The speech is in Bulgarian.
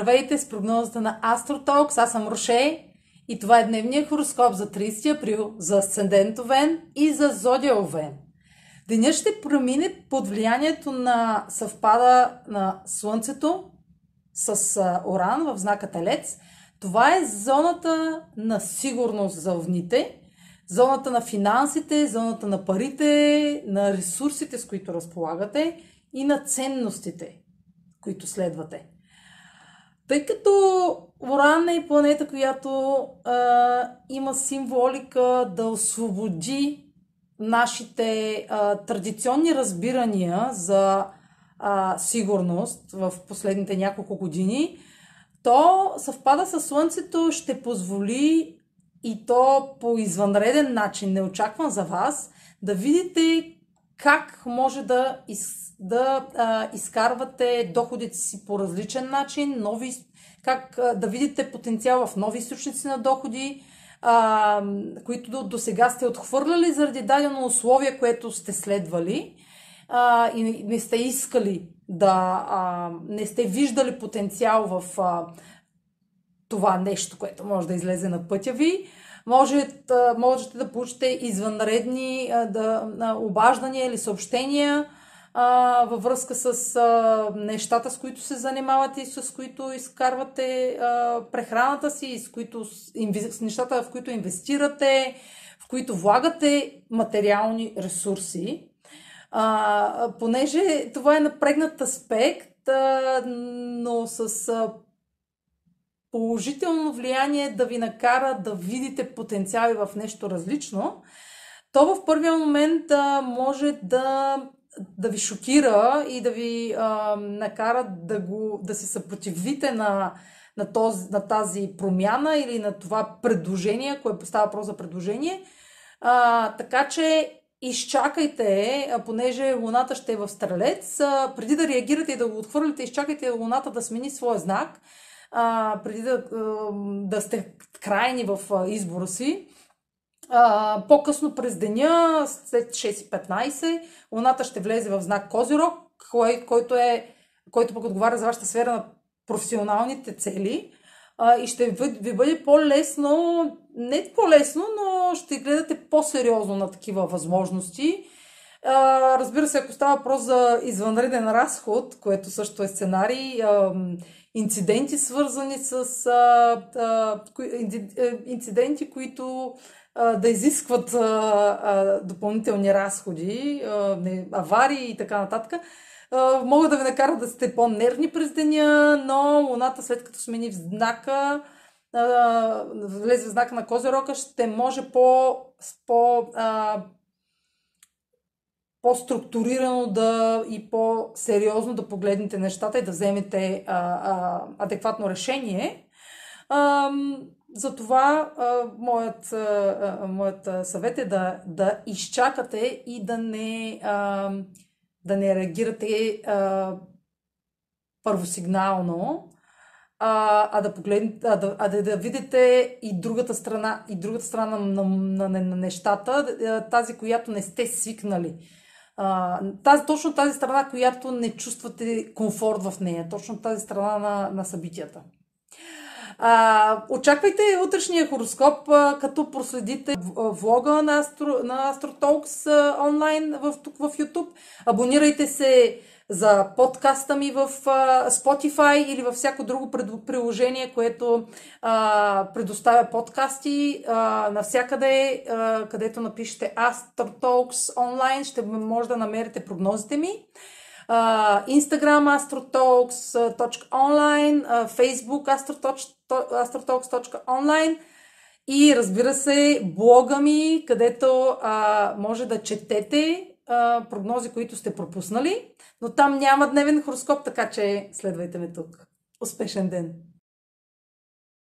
Здравейте с прогнозата на Астротокс. Аз съм Роше и това е дневният хороскоп за 30 април за Асцендент Овен и за Зодия Овен. Денят ще премине под влиянието на съвпада на Слънцето с Оран в знака Телец. Това е зоната на сигурност за овните, зоната на финансите, зоната на парите, на ресурсите, с които разполагате и на ценностите, които следвате. Тъй като Оран е планета, която а, има символика да освободи нашите а, традиционни разбирания за а, сигурност в последните няколко години, то съвпада с Слънцето ще позволи и то по извънреден начин, неочакван за вас, да видите как може да, из, да а, изкарвате доходите си по различен начин, нови, как а, да видите потенциал в нови източници на доходи, а, които до, до сега сте отхвърляли заради дадено условие, което сте следвали а, и не сте искали да, а, не сте виждали потенциал в а, това нещо, което може да излезе на пътя ви може, можете да получите извънредни да, обаждания или съобщения а, във връзка с а, нещата, с които се занимавате и с които изкарвате а, прехраната си, с, които, с нещата, в които инвестирате, в които влагате материални ресурси. А, понеже това е напрегнат аспект, а, но с а, положително влияние да ви накара да видите потенциали в нещо различно, то в първия момент а, може да, да ви шокира и да ви а, накара да, го, да се съпротивите на, на, този, на тази промяна или на това предложение, кое става въпрос за предложение. А, така че изчакайте, понеже Луната ще е в Стрелец, а, преди да реагирате и да го отхвърлите, изчакайте Луната да смени своя знак а, преди да, да сте крайни в избора си. А, по-късно през деня, след 6.15, Луната ще влезе в знак Козирог, кой, който, е, който пък отговаря за вашата сфера на професионалните цели. А, и ще ви, ви бъде по-лесно, не по-лесно, но ще гледате по-сериозно на такива възможности. А, разбира се, ако става въпрос за извънреден разход, което също е сценарий, а, инциденти, свързани с а, а, е, инциденти, които а, да изискват а, а, допълнителни разходи, а, не, аварии и така нататък. А, могат да ви накарат да сте по-нервни през деня, но Луната след като смени в знака, влезе в знака на Козерока, ще може по, по а, по-структурирано да и по-сериозно да погледнете нещата и да вземете а, а, адекватно решение. Затова моят, моят съвет е да, да изчакате и да не, а, да не реагирате а, първосигнално, а, а да погледнете, а да, а да, да видите и другата страна, и другата страна на, на, на, на нещата, тази, която не сте свикнали тази, точно тази страна, която не чувствате комфорт в нея, точно тази страна на, на събитията. А, очаквайте утрешния хороскоп, а, като проследите влога на, Astro, на AstroTalks а, онлайн в, тук в YouTube. Абонирайте се за подкаста ми в а, Spotify или във всяко друго приложение, което а, предоставя подкасти. А, навсякъде, а, където напишете AstroTalks онлайн, ще може да намерите прогнозите ми. Uh, Instagram astrotalks.online, uh, Facebook astrotalks.online и разбира се блога ми, където uh, може да четете а, прогнози, които сте пропуснали, но там няма дневен хороскоп, така че следвайте ме тук. Успешен ден!